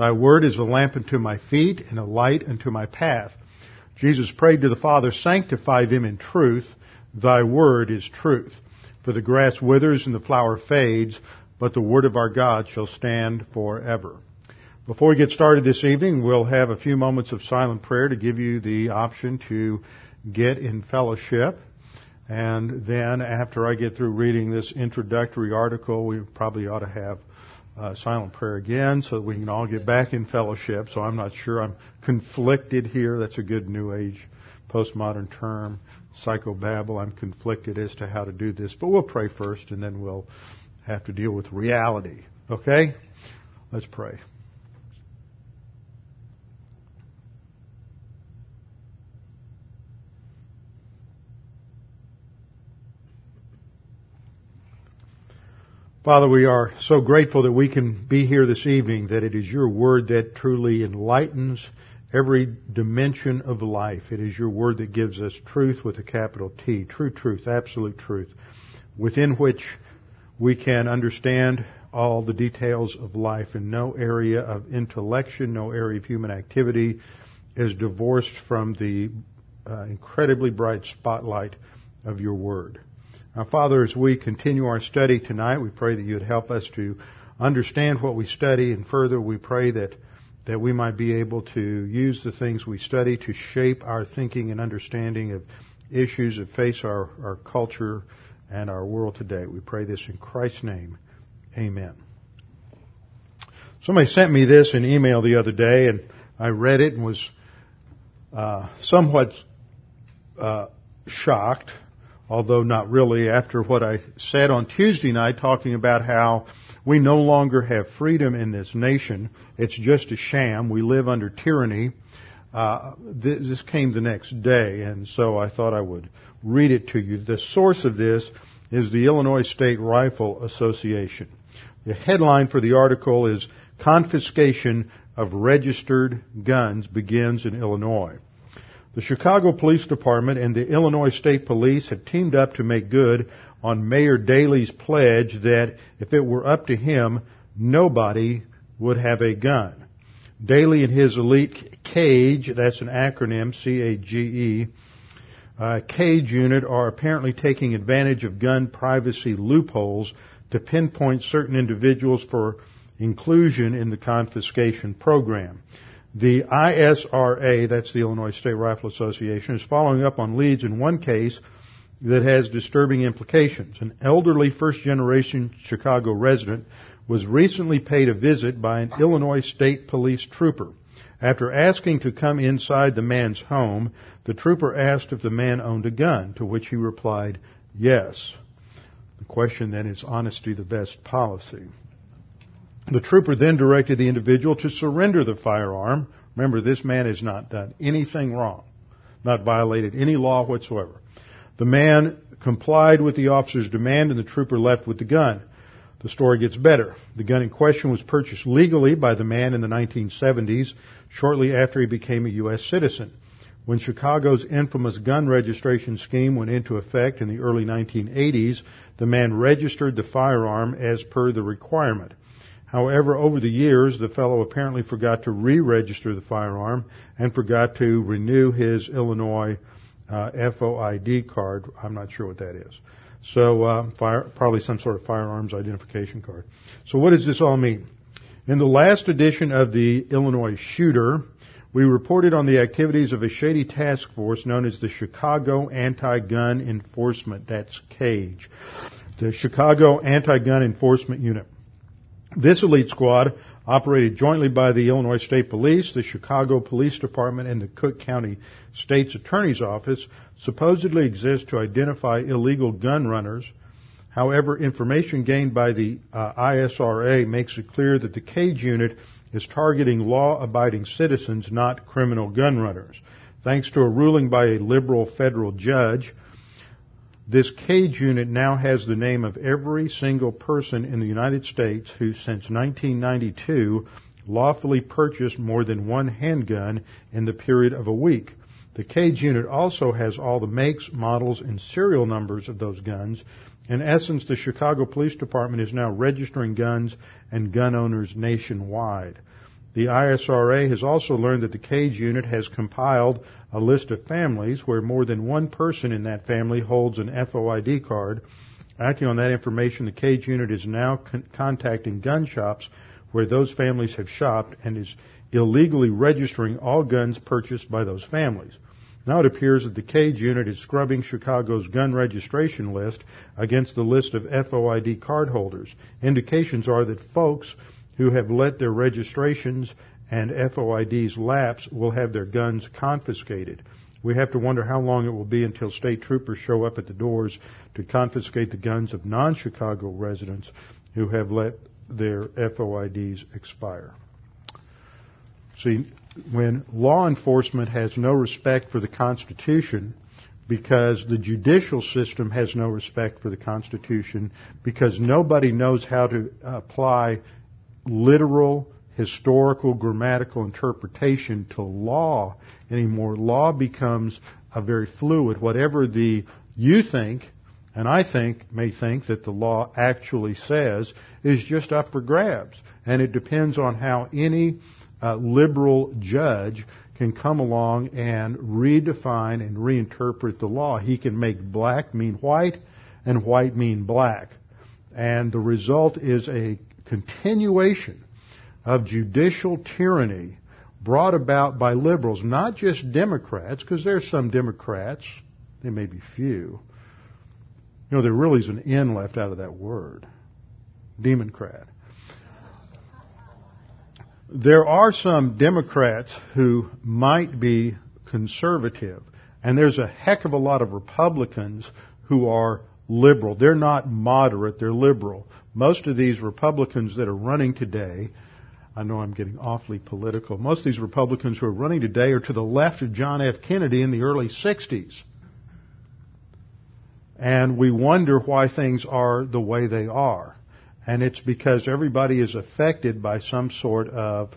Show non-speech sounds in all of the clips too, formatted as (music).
Thy word is a lamp unto my feet and a light unto my path. Jesus prayed to the Father, sanctify them in truth. Thy word is truth. For the grass withers and the flower fades, but the word of our God shall stand forever. Before we get started this evening, we'll have a few moments of silent prayer to give you the option to get in fellowship. And then after I get through reading this introductory article, we probably ought to have uh, silent prayer again so that we can all get back in fellowship. So I'm not sure I'm conflicted here. That's a good New Age postmodern term, psychobabble. I'm conflicted as to how to do this. But we'll pray first and then we'll have to deal with reality. Okay? Let's pray. Father, we are so grateful that we can be here this evening, that it is your word that truly enlightens every dimension of life. It is your word that gives us truth with a capital T, true truth, absolute truth, within which we can understand all the details of life and no area of intellection, no area of human activity is divorced from the uh, incredibly bright spotlight of your word. Now, Father, as we continue our study tonight, we pray that you would help us to understand what we study, and further, we pray that that we might be able to use the things we study to shape our thinking and understanding of issues that face our, our culture and our world today. We pray this in Christ's name. Amen. Somebody sent me this in email the other day, and I read it and was uh, somewhat uh, shocked although not really after what I said on Tuesday night talking about how we no longer have freedom in this nation. It's just a sham. We live under tyranny. Uh, this came the next day, and so I thought I would read it to you. The source of this is the Illinois State Rifle Association. The headline for the article is Confiscation of Registered Guns Begins in Illinois. The Chicago Police Department and the Illinois State Police have teamed up to make good on Mayor Daley's pledge that if it were up to him, nobody would have a gun. Daley and his elite CAGE, that's an acronym, C-A-G-E, uh, CAGE unit are apparently taking advantage of gun privacy loopholes to pinpoint certain individuals for inclusion in the confiscation program. The ISRA, that's the Illinois State Rifle Association, is following up on leads in one case that has disturbing implications. An elderly first generation Chicago resident was recently paid a visit by an Illinois State Police trooper. After asking to come inside the man's home, the trooper asked if the man owned a gun, to which he replied, yes. The question then is honesty the best policy? The trooper then directed the individual to surrender the firearm. Remember, this man has not done anything wrong, not violated any law whatsoever. The man complied with the officer's demand and the trooper left with the gun. The story gets better. The gun in question was purchased legally by the man in the 1970s, shortly after he became a U.S. citizen. When Chicago's infamous gun registration scheme went into effect in the early 1980s, the man registered the firearm as per the requirement. However, over the years, the fellow apparently forgot to re-register the firearm and forgot to renew his Illinois uh, FOID card. I'm not sure what that is. So, uh, fire, probably some sort of firearms identification card. So, what does this all mean? In the last edition of the Illinois Shooter, we reported on the activities of a shady task force known as the Chicago Anti-Gun Enforcement. That's CAGE. The Chicago Anti-Gun Enforcement Unit. This elite squad, operated jointly by the Illinois State Police, the Chicago Police Department, and the Cook County State's Attorney's Office, supposedly exists to identify illegal gun runners. However, information gained by the uh, ISRA makes it clear that the CAGE unit is targeting law-abiding citizens, not criminal gun runners. Thanks to a ruling by a liberal federal judge, this cage unit now has the name of every single person in the United States who since 1992 lawfully purchased more than one handgun in the period of a week. The cage unit also has all the makes, models, and serial numbers of those guns. In essence, the Chicago Police Department is now registering guns and gun owners nationwide. The ISRA has also learned that the cage unit has compiled a list of families where more than one person in that family holds an FOID card. Acting on that information, the cage unit is now con- contacting gun shops where those families have shopped and is illegally registering all guns purchased by those families. Now it appears that the Cage unit is scrubbing Chicago's gun registration list against the list of FOID cardholders. Indications are that folks who have let their registrations and FOIDs lapse will have their guns confiscated. We have to wonder how long it will be until state troopers show up at the doors to confiscate the guns of non-Chicago residents who have let their FOIDs expire. See, when law enforcement has no respect for the Constitution, because the judicial system has no respect for the Constitution, because nobody knows how to apply literal, historical, grammatical interpretation to law anymore. Law becomes a very fluid. Whatever the you think and I think may think that the law actually says is just up for grabs, and it depends on how any uh, liberal judge can come along and redefine and reinterpret the law. He can make black mean white and white mean black. And the result is a continuation of judicial tyranny brought about by liberals, not just Democrats, because there's some Democrats, they may be few. You know, there really is an N left out of that word. Democrat there are some Democrats who might be conservative, and there's a heck of a lot of Republicans who are liberal. They're not moderate, they're liberal. Most of these Republicans that are running today, I know I'm getting awfully political, most of these Republicans who are running today are to the left of John F. Kennedy in the early 60s. And we wonder why things are the way they are and it's because everybody is affected by some sort of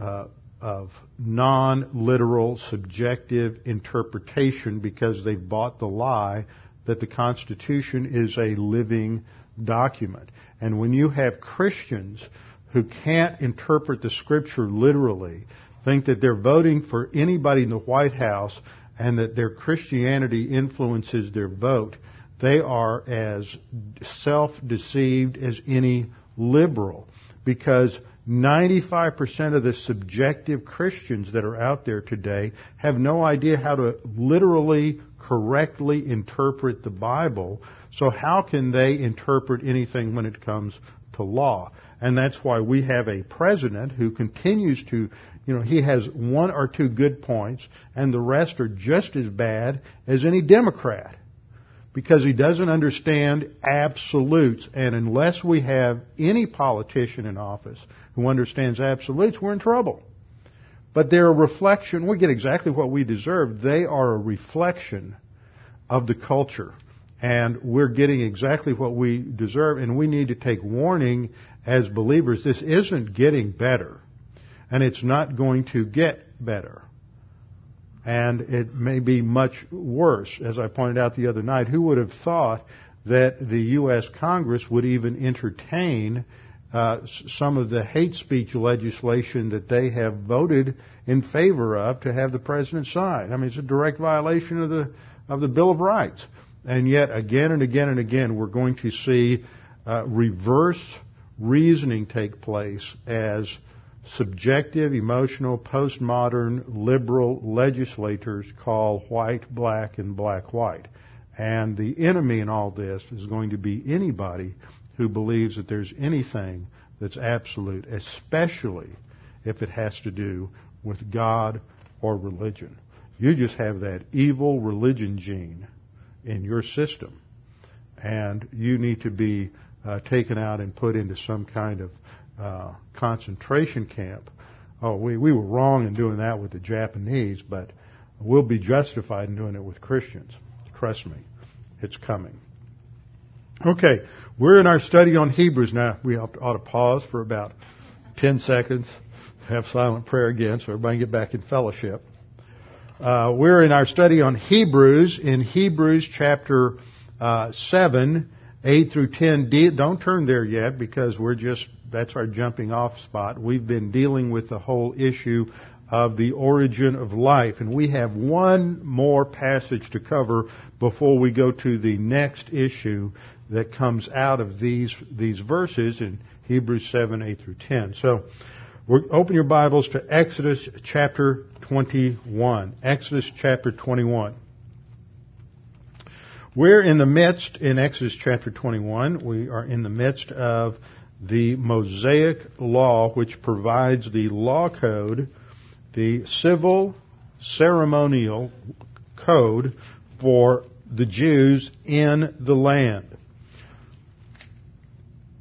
uh, of non-literal, subjective interpretation because they've bought the lie that the Constitution is a living document. And when you have Christians who can't interpret the Scripture literally, think that they're voting for anybody in the White House and that their Christianity influences their vote, they are as self-deceived as any liberal because 95% of the subjective Christians that are out there today have no idea how to literally, correctly interpret the Bible. So how can they interpret anything when it comes to law? And that's why we have a president who continues to, you know, he has one or two good points and the rest are just as bad as any Democrat because he doesn't understand absolutes. And unless we have any politician in office who understands absolutes, we're in trouble. But they're a reflection, we get exactly what we deserve. They are a reflection of the culture. And we're getting exactly what we deserve, and we need to take warning as believers. This isn't getting better, and it's not going to get better and it may be much worse. As I pointed out the other night, who would have thought that the U.S. Congress would even entertain uh, some of the hate speech legislation that they have voted in favor of to have the president sign? I mean, it's a direct violation of the of the Bill of Rights, and yet again and again and again, we're going to see uh, reverse reasoning take place as subjective, emotional, postmodern, liberal legislators call white black and black white. And the enemy in all this is going to be anybody who believes that there's anything that's absolute, especially if it has to do with God or religion. You just have that evil religion gene in your system, and you need to be uh, taken out and put into some kind of uh, concentration camp. Oh, we, we were wrong in doing that with the Japanese, but we'll be justified in doing it with Christians. Trust me, it's coming. Okay, we're in our study on Hebrews now. We ought to pause for about 10 seconds, have silent prayer again so everybody can get back in fellowship. Uh, we're in our study on Hebrews, in Hebrews chapter uh, 7, 8 through 10. Don't turn there yet because we're just, that's our jumping off spot. We've been dealing with the whole issue of the origin of life. And we have one more passage to cover before we go to the next issue that comes out of these, these verses in Hebrews 7, 8 through 10. So, open your Bibles to Exodus chapter 21. Exodus chapter 21. We're in the midst, in Exodus chapter 21, we are in the midst of the Mosaic law, which provides the law code, the civil ceremonial code for the Jews in the land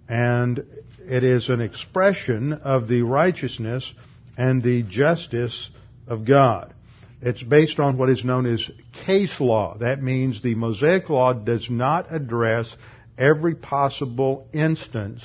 and it is an expression of the righteousness and the justice of God. It's based on what is known as case law. That means the Mosaic Law does not address every possible instance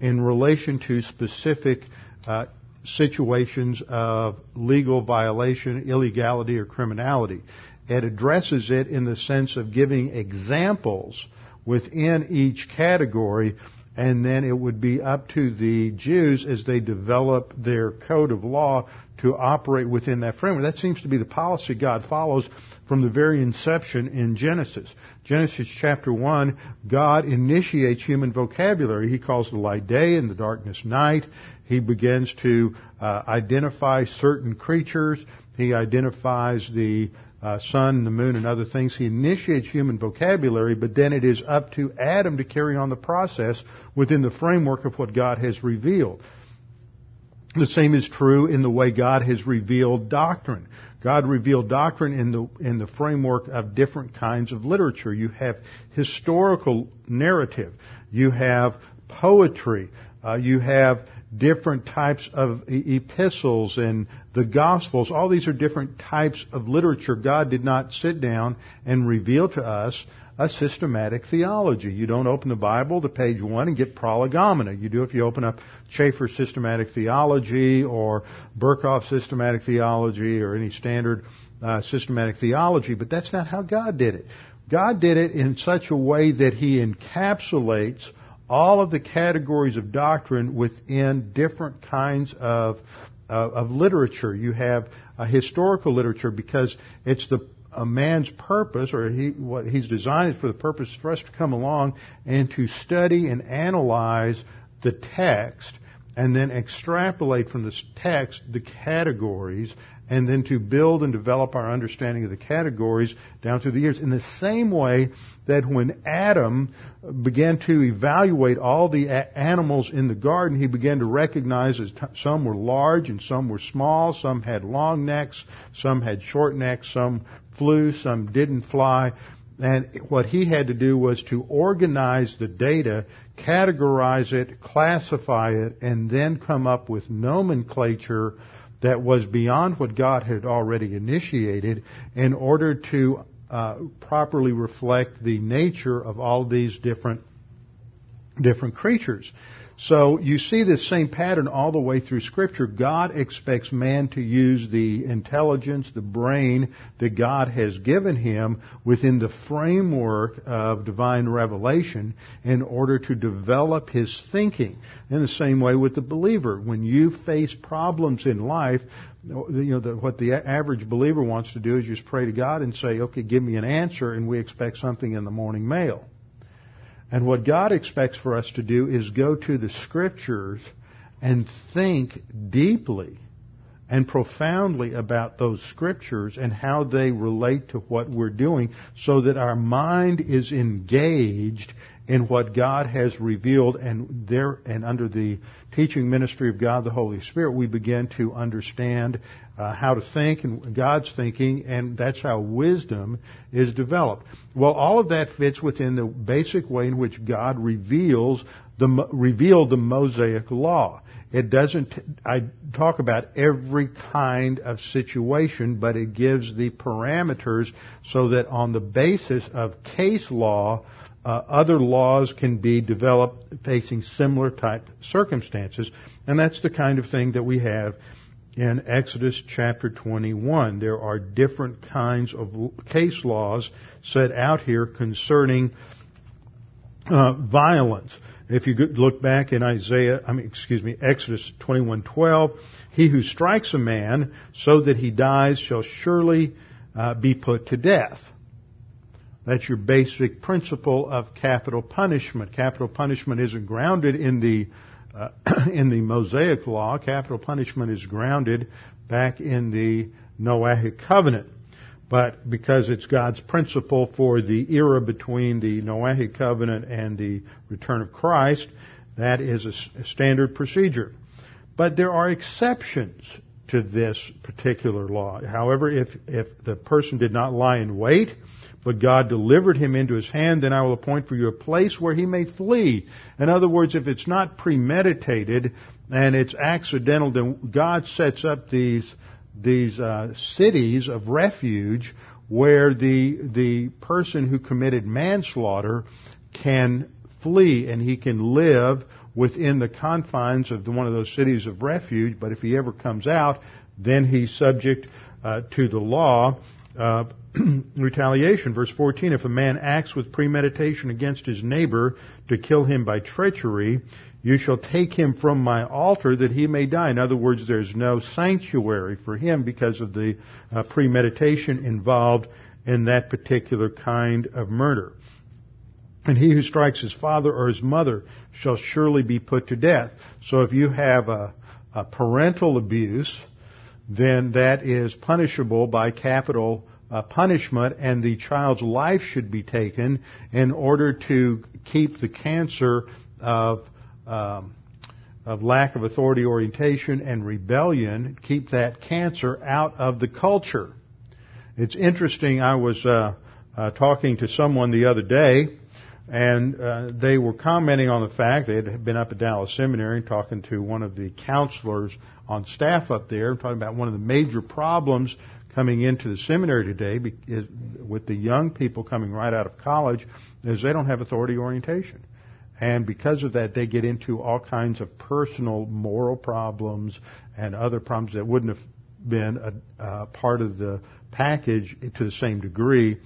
in relation to specific uh, situations of legal violation, illegality, or criminality. It addresses it in the sense of giving examples within each category and then it would be up to the Jews as they develop their code of law to operate within that framework. That seems to be the policy God follows from the very inception in Genesis. Genesis chapter 1, God initiates human vocabulary. He calls the light day and the darkness night. He begins to uh, identify certain creatures. He identifies the uh, sun, the moon, and other things. He initiates human vocabulary, but then it is up to Adam to carry on the process within the framework of what God has revealed. The same is true in the way God has revealed doctrine. God revealed doctrine in the, in the framework of different kinds of literature. You have historical narrative. You have poetry. Uh, you have different types of epistles and the gospels. All these are different types of literature. God did not sit down and reveal to us a systematic theology. You don't open the Bible to page one and get prolegomena. You do if you open up Chafer's systematic theology or Berkhof's systematic theology or any standard uh, systematic theology, but that's not how God did it. God did it in such a way that He encapsulates all of the categories of doctrine within different kinds of uh, of literature. You have a historical literature because it's the a man's purpose, or he, what he's designed is for the purpose for us to come along and to study and analyze the text and then extrapolate from this text the categories and then to build and develop our understanding of the categories down through the years. In the same way that when Adam began to evaluate all the a- animals in the garden, he began to recognize that t- some were large and some were small, some had long necks, some had short necks, some flew, some didn't fly. And what he had to do was to organize the data, categorize it, classify it, and then come up with nomenclature that was beyond what God had already initiated in order to uh, properly reflect the nature of all these different different creatures. So you see this same pattern all the way through scripture. God expects man to use the intelligence, the brain that God has given him within the framework of divine revelation in order to develop his thinking. In the same way with the believer, when you face problems in life, you know, the, what the average believer wants to do is just pray to God and say, okay, give me an answer, and we expect something in the morning mail. And what God expects for us to do is go to the scriptures and think deeply and profoundly about those scriptures and how they relate to what we're doing so that our mind is engaged in what God has revealed and there and under the teaching ministry of God the Holy Spirit we begin to understand uh, how to think and God's thinking and that's how wisdom is developed. Well all of that fits within the basic way in which God reveals the revealed the Mosaic law. It doesn't, I talk about every kind of situation, but it gives the parameters so that on the basis of case law, uh, other laws can be developed facing similar type circumstances. And that's the kind of thing that we have in Exodus chapter 21. There are different kinds of case laws set out here concerning uh, violence. If you look back in Isaiah, I mean, excuse me, Exodus 21:12, he who strikes a man so that he dies shall surely uh, be put to death. That's your basic principle of capital punishment. Capital punishment isn't grounded in the uh, (clears throat) in the Mosaic law. Capital punishment is grounded back in the Noahic covenant. But because it's God's principle for the era between the Noahic covenant and the return of Christ, that is a standard procedure. But there are exceptions to this particular law. However, if, if the person did not lie in wait, but God delivered him into his hand, then I will appoint for you a place where he may flee. In other words, if it's not premeditated and it's accidental, then God sets up these these uh, cities of refuge where the the person who committed manslaughter can flee and he can live within the confines of the, one of those cities of refuge. But if he ever comes out, then he's subject uh, to the law. Uh, (clears throat) retaliation. Verse 14, if a man acts with premeditation against his neighbor to kill him by treachery, you shall take him from my altar that he may die. In other words, there's no sanctuary for him because of the uh, premeditation involved in that particular kind of murder. And he who strikes his father or his mother shall surely be put to death. So if you have a, a parental abuse, then that is punishable by capital uh, punishment and the child's life should be taken in order to keep the cancer of um, of lack of authority orientation and rebellion, keep that cancer out of the culture. It's interesting. I was uh, uh, talking to someone the other day, and uh, they were commenting on the fact they had been up at Dallas Seminary talking to one of the counselors on staff up there, talking about one of the major problems coming into the seminary today is, with the young people coming right out of college is they don't have authority orientation. And because of that, they get into all kinds of personal moral problems and other problems that wouldn't have been a, a part of the package to the same degree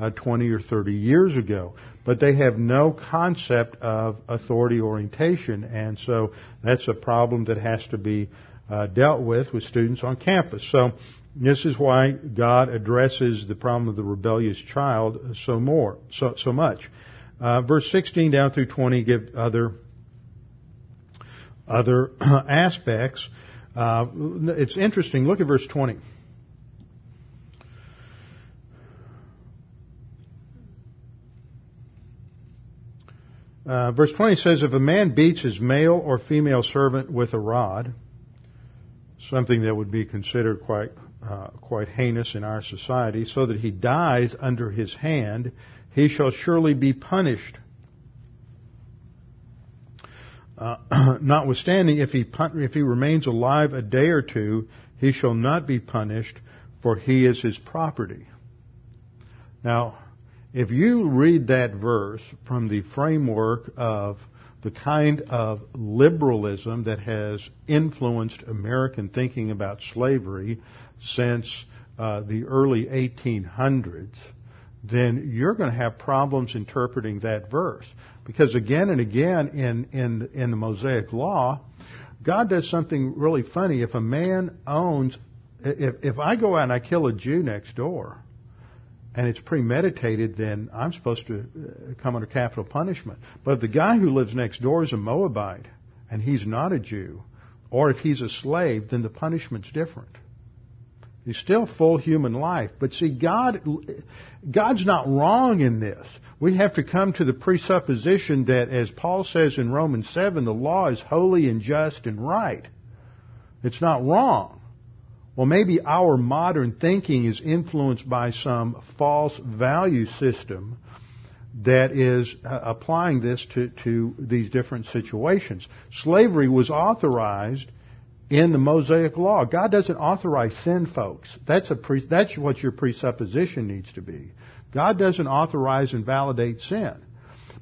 uh, 20 or 30 years ago. But they have no concept of authority orientation, and so that's a problem that has to be uh, dealt with with students on campus. So this is why God addresses the problem of the rebellious child so more, so, so much. Uh, verse 16 down through 20 give other other (clears throat) aspects. Uh, it's interesting. Look at verse 20. Uh, verse 20 says, If a man beats his male or female servant with a rod, something that would be considered quite, uh, quite heinous in our society, so that he dies under his hand, he shall surely be punished. Uh, (clears throat) notwithstanding, if he, if he remains alive a day or two, he shall not be punished, for he is his property. Now, if you read that verse from the framework of the kind of liberalism that has influenced American thinking about slavery since uh, the early 1800s, then you're going to have problems interpreting that verse. Because again and again in, in, in the Mosaic Law, God does something really funny. If a man owns, if, if I go out and I kill a Jew next door, and it's premeditated, then I'm supposed to uh, come under capital punishment. But if the guy who lives next door is a Moabite, and he's not a Jew, or if he's a slave, then the punishment's different. He's still full human life. But see, God, God's not wrong in this. We have to come to the presupposition that, as Paul says in Romans 7, the law is holy and just and right. It's not wrong. Well, maybe our modern thinking is influenced by some false value system that is uh, applying this to, to these different situations. Slavery was authorized in the Mosaic Law. God doesn't authorize sin, folks. That's a pre, that's what your presupposition needs to be. God doesn't authorize and validate sin.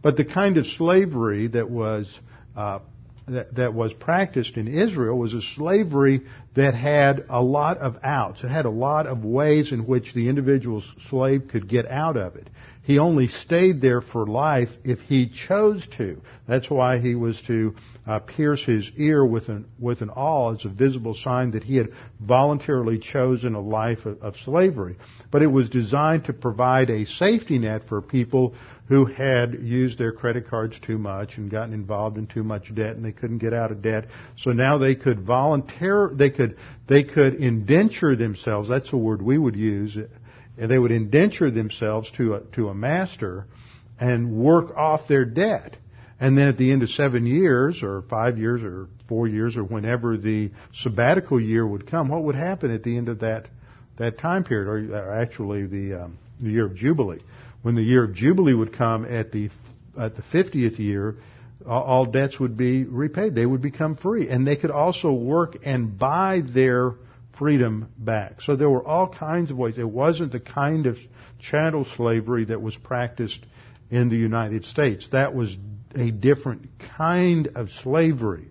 But the kind of slavery that was uh, that, that was practiced in Israel was a slavery that had a lot of outs. It had a lot of ways in which the individual slave could get out of it. He only stayed there for life if he chose to. That's why he was to uh, pierce his ear with an with an awl as a visible sign that he had voluntarily chosen a life of, of slavery. But it was designed to provide a safety net for people who had used their credit cards too much and gotten involved in too much debt and they couldn't get out of debt. So now they could volunteer, they could, they could indenture themselves, that's a word we would use, they would indenture themselves to a, to a master and work off their debt. And then at the end of seven years or five years or four years or whenever the sabbatical year would come, what would happen at the end of that, that time period or, or actually the, um, the year of Jubilee? when the year of Jubilee would come at the at the 50th year, all debts would be repaid. They would become free. And they could also work and buy their freedom back. So there were all kinds of ways. It wasn't the kind of chattel slavery that was practiced in the United States. That was a different kind of slavery.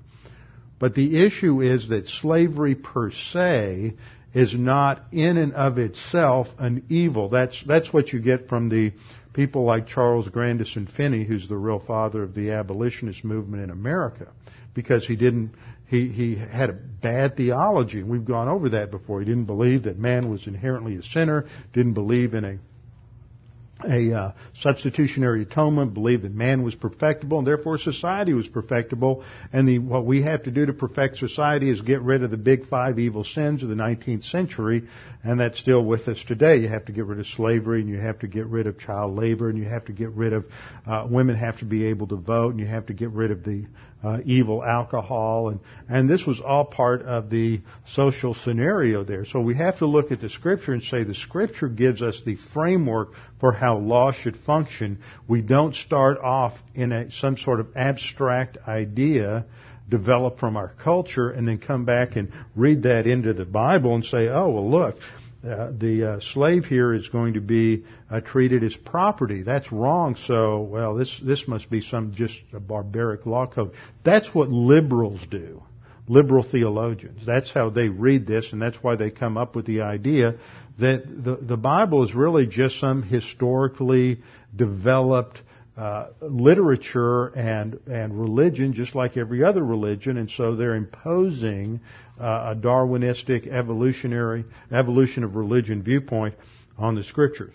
But the issue is that slavery per se is not in and of itself an evil. That's, that's what you get from the people like Charles Grandison Finney, who's the real father of the abolitionist movement in America, because he didn't, he, he had a bad theology, and we've gone over that before. He didn't believe that man was inherently a sinner, didn't believe in a a uh, substitutionary atonement, believed that man was perfectible, and therefore society was perfectible. And the, what we have to do to perfect society is get rid of the big five evil sins of the 19th century, and that's still with us today. You have to get rid of slavery, and you have to get rid of child labor, and you have to get rid of uh, women have to be able to vote, and you have to get rid of the uh, evil alcohol, and and this was all part of the social scenario there. So we have to look at the scripture and say the scripture gives us the framework for how law should function. We don't start off in a, some sort of abstract idea developed from our culture and then come back and read that into the Bible and say, oh well, look uh, the uh, slave here is going to be uh, treated as property. That's wrong. So, well, this this must be some just a barbaric law code. That's what liberals do. Liberal theologians. That's how they read this, and that's why they come up with the idea that the the Bible is really just some historically developed uh, literature and and religion, just like every other religion, and so they're imposing uh, a Darwinistic evolutionary evolution of religion viewpoint on the scriptures.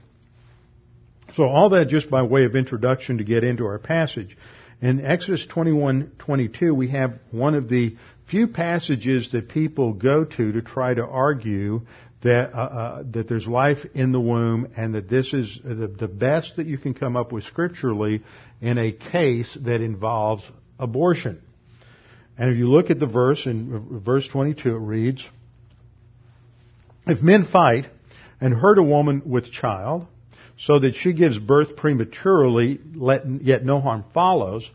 So all that just by way of introduction to get into our passage. In Exodus 21:22, we have one of the few passages that people go to to try to argue that uh, uh, that there's life in the womb and that this is the, the best that you can come up with scripturally in a case that involves abortion. And if you look at the verse in verse 22, it reads, If men fight and hurt a woman with child, so that she gives birth prematurely, yet no harm follows,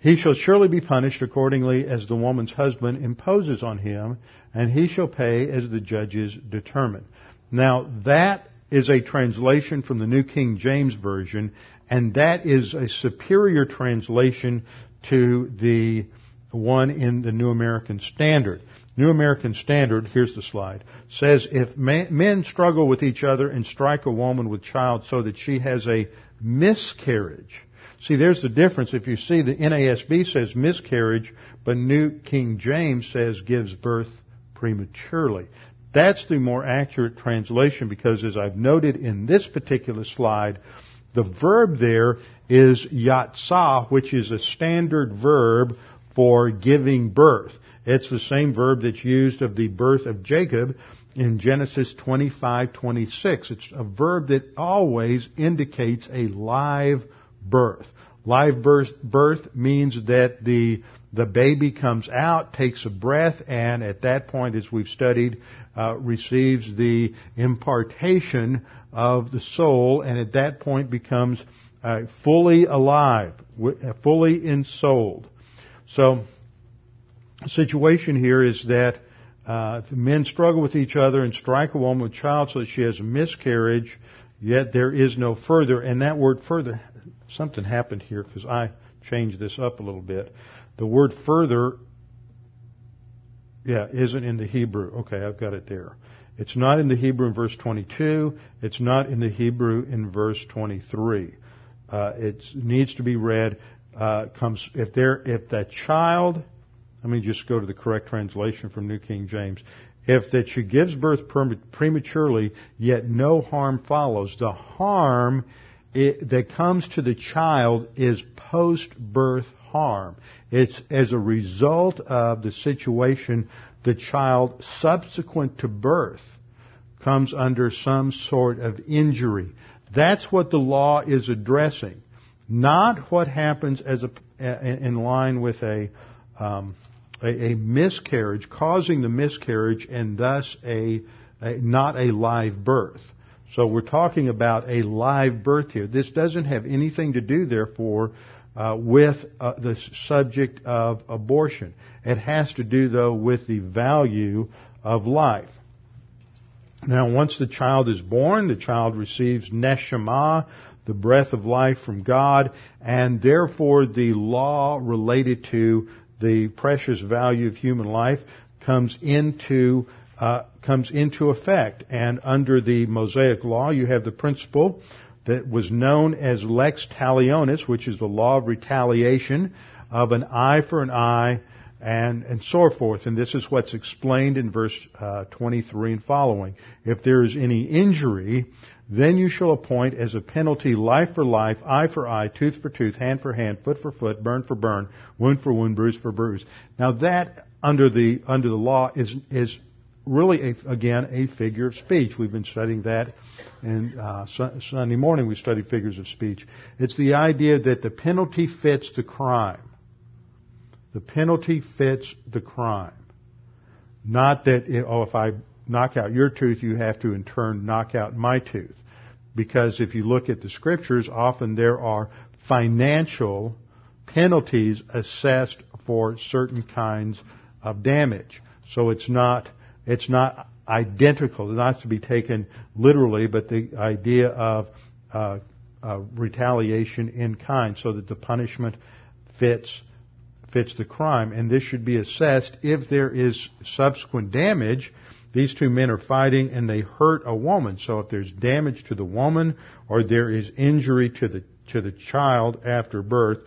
he shall surely be punished accordingly as the woman's husband imposes on him, and he shall pay as the judges determine. Now that is a translation from the New King James Version, and that is a superior translation to the one in the New American Standard. New American Standard, here's the slide, says if men struggle with each other and strike a woman with child so that she has a miscarriage. See, there's the difference. If you see the NASB says miscarriage, but New King James says gives birth prematurely. That's the more accurate translation because as I've noted in this particular slide, the verb there is yatsah, which is a standard verb for giving birth. It's the same verb that's used of the birth of Jacob in Genesis 25:26. It's a verb that always indicates a live birth. Live birth, birth means that the the baby comes out, takes a breath, and at that point, as we've studied, uh, receives the impartation of the soul, and at that point becomes uh, fully alive, fully ensouled. So, the situation here is that uh, men struggle with each other and strike a woman with child so that she has a miscarriage, yet there is no further. And that word further, something happened here because I changed this up a little bit. The word further, yeah, isn't in the Hebrew. Okay, I've got it there. It's not in the Hebrew in verse 22. It's not in the Hebrew in verse 23. Uh, it needs to be read. Uh, comes if there if that child. Let me just go to the correct translation from New King James. If that she gives birth prematurely, yet no harm follows. The harm it, that comes to the child is post-birth harm. It's as a result of the situation the child subsequent to birth comes under some sort of injury. That's what the law is addressing, not what happens as a, in line with a, um, a, a, miscarriage, causing the miscarriage, and thus a, a not a live birth. So we're talking about a live birth here. This doesn't have anything to do, therefore, uh, with uh, the subject of abortion. It has to do, though, with the value of life. Now, once the child is born, the child receives neshama, the breath of life from God, and therefore the law related to the precious value of human life comes into uh, comes into effect. And under the Mosaic law, you have the principle that was known as lex talionis, which is the law of retaliation of an eye for an eye and, and so forth. And this is what's explained in verse uh, 23 and following. If there is any injury, then you shall appoint as a penalty life for life, eye for eye, tooth for tooth, hand for hand, foot for foot, burn for burn, wound for wound, bruise for bruise. Now that under the under the law is is really, a, again, a figure of speech. We've been studying that, and uh, Sunday morning we studied figures of speech. It's the idea that the penalty fits the crime. The penalty fits the crime. Not that, oh, if I knock out your tooth, you have to in turn knock out my tooth. Because if you look at the scriptures, often there are financial penalties assessed for certain kinds of damage. So it's not it's not identical, it's not to be taken literally, but the idea of uh, uh, retaliation in kind, so that the punishment fits fits the crime, and this should be assessed if there is subsequent damage. These two men are fighting and they hurt a woman. So if there's damage to the woman or there is injury to the to the child after birth,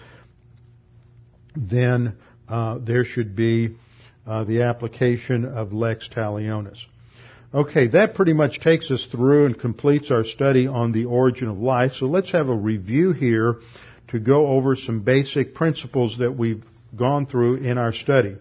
then uh, there should be uh, the application of lex talionis. Okay, that pretty much takes us through and completes our study on the origin of life. So let's have a review here to go over some basic principles that we've gone through in our study.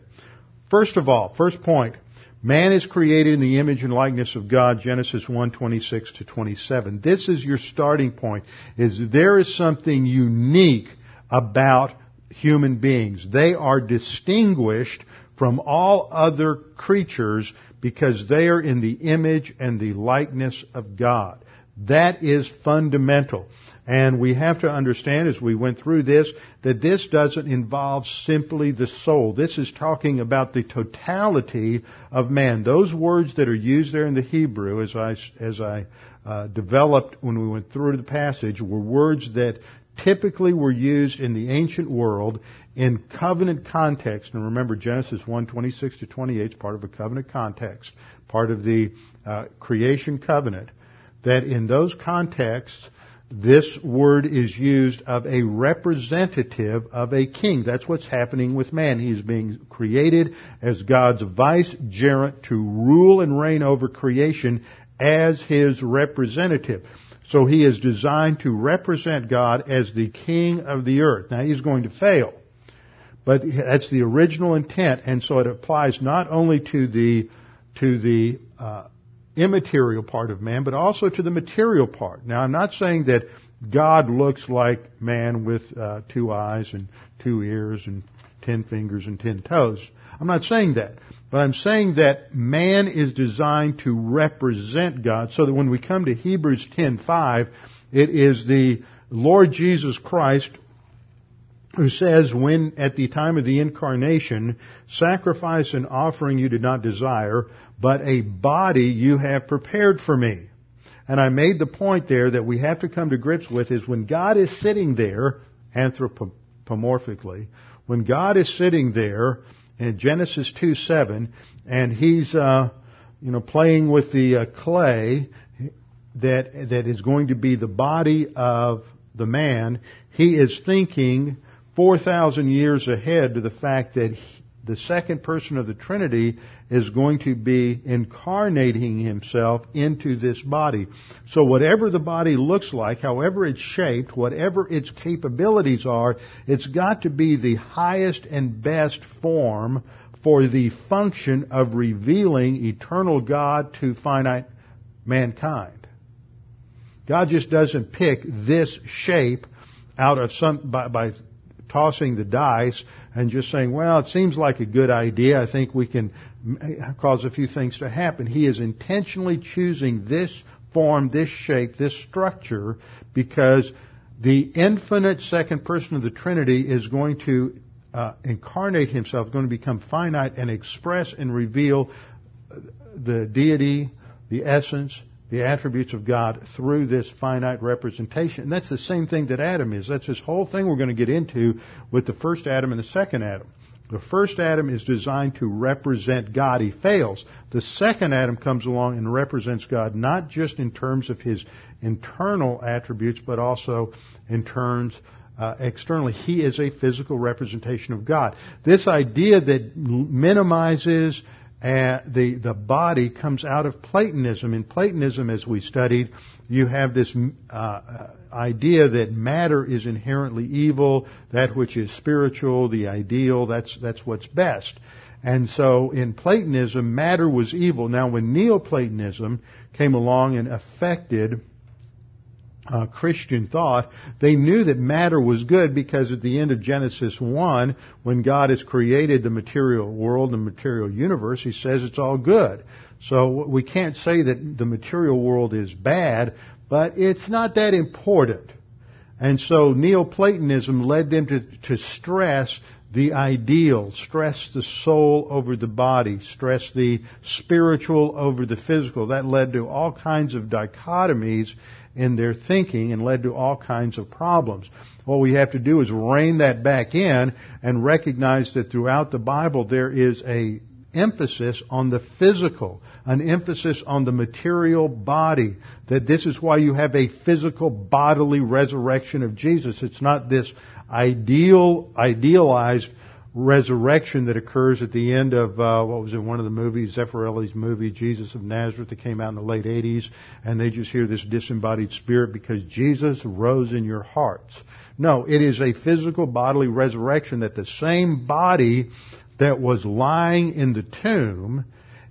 First of all, first point, man is created in the image and likeness of God, Genesis 1, 26 to 27. This is your starting point, is there is something unique about human beings. They are distinguished from all other creatures because they are in the image and the likeness of God. That is fundamental. And we have to understand as we went through this that this doesn't involve simply the soul. This is talking about the totality of man. Those words that are used there in the Hebrew as I, as I uh, developed when we went through the passage were words that typically were used in the ancient world in covenant context, and remember Genesis 1, 26 to 28 is part of a covenant context, part of the uh, creation covenant, that in those contexts, this word is used of a representative of a king. That's what's happening with man. He's being created as God's vicegerent to rule and reign over creation as his representative. So he is designed to represent God as the king of the earth. Now he's going to fail. But that's the original intent, and so it applies not only to the to the uh, immaterial part of man, but also to the material part. Now, I'm not saying that God looks like man with uh, two eyes and two ears and ten fingers and ten toes. I'm not saying that, but I'm saying that man is designed to represent God, so that when we come to Hebrews 10:5, it is the Lord Jesus Christ who says when at the time of the incarnation, sacrifice and offering you did not desire, but a body you have prepared for me. And I made the point there that we have to come to grips with is when God is sitting there, anthropomorphically, when God is sitting there in Genesis 2 7, and he's, uh, you know, playing with the uh, clay that, that is going to be the body of the man, he is thinking 4,000 years ahead to the fact that the second person of the Trinity is going to be incarnating himself into this body. So whatever the body looks like, however it's shaped, whatever its capabilities are, it's got to be the highest and best form for the function of revealing eternal God to finite mankind. God just doesn't pick this shape out of some, by, by tossing the dice and just saying, well, it seems like a good idea. I think we can cause a few things to happen. He is intentionally choosing this form, this shape, this structure because the infinite second person of the Trinity is going to uh, incarnate himself, going to become finite and express and reveal the deity, the essence, the attributes of God through this finite representation. And that's the same thing that Adam is. That's this whole thing we're going to get into with the first Adam and the second Adam. The first Adam is designed to represent God. He fails. The second Adam comes along and represents God not just in terms of his internal attributes, but also in terms uh, externally. He is a physical representation of God. This idea that minimizes uh, the, the body comes out of Platonism. In Platonism, as we studied, you have this uh, uh, idea that matter is inherently evil, that which is spiritual, the ideal, that's, that's what's best. And so in Platonism, matter was evil. Now when Neoplatonism came along and affected uh, Christian thought, they knew that matter was good because at the end of Genesis 1, when God has created the material world and material universe, He says it's all good. So we can't say that the material world is bad, but it's not that important. And so Neoplatonism led them to, to stress the ideal, stress the soul over the body, stress the spiritual over the physical. That led to all kinds of dichotomies in their thinking and led to all kinds of problems. What we have to do is rein that back in and recognize that throughout the Bible there is a emphasis on the physical, an emphasis on the material body, that this is why you have a physical bodily resurrection of Jesus. It's not this ideal, idealized resurrection that occurs at the end of uh, what was in one of the movies, Zeffirelli's movie, Jesus of Nazareth, that came out in the late '80s, and they just hear this disembodied spirit because Jesus rose in your hearts. No, it is a physical bodily resurrection that the same body that was lying in the tomb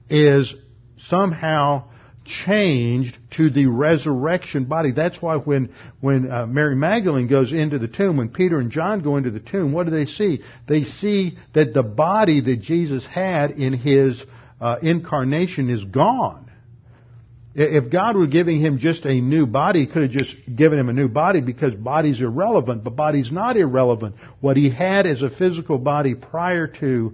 is somehow changed to the resurrection body. That's why when when uh, Mary Magdalene goes into the tomb, when Peter and John go into the tomb, what do they see? They see that the body that Jesus had in his uh, incarnation is gone. If God were giving him just a new body, he could have just given him a new body because body's irrelevant, but body's not irrelevant. What he had as a physical body prior to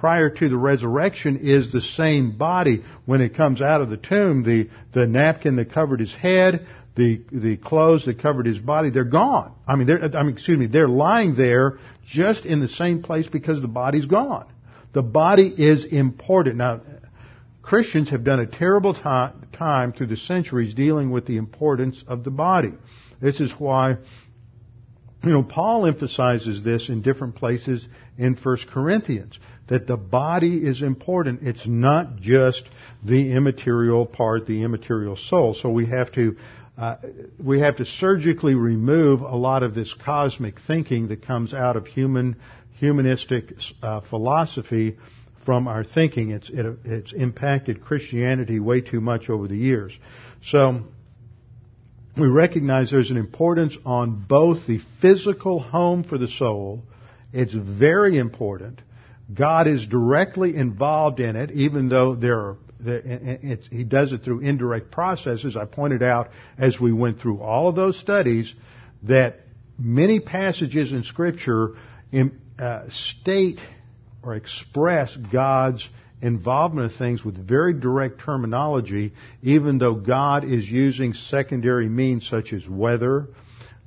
prior to the resurrection is the same body. When it comes out of the tomb, the, the napkin that covered his head, the, the clothes that covered his body, they're gone. I mean, they're, I mean, excuse me, they're lying there just in the same place because the body's gone. The body is important. Now, Christians have done a terrible time through the centuries dealing with the importance of the body. This is why you know, Paul emphasizes this in different places in 1 Corinthians that the body is important. It's not just the immaterial part, the immaterial soul. So we have to uh, we have to surgically remove a lot of this cosmic thinking that comes out of human humanistic uh, philosophy from our thinking. It's it, it's impacted Christianity way too much over the years. So we recognize there's an importance on both the physical home for the soul. It's very important God is directly involved in it, even though there are, he does it through indirect processes. I pointed out as we went through all of those studies that many passages in Scripture in, uh, state or express God's involvement of things with very direct terminology, even though God is using secondary means such as weather,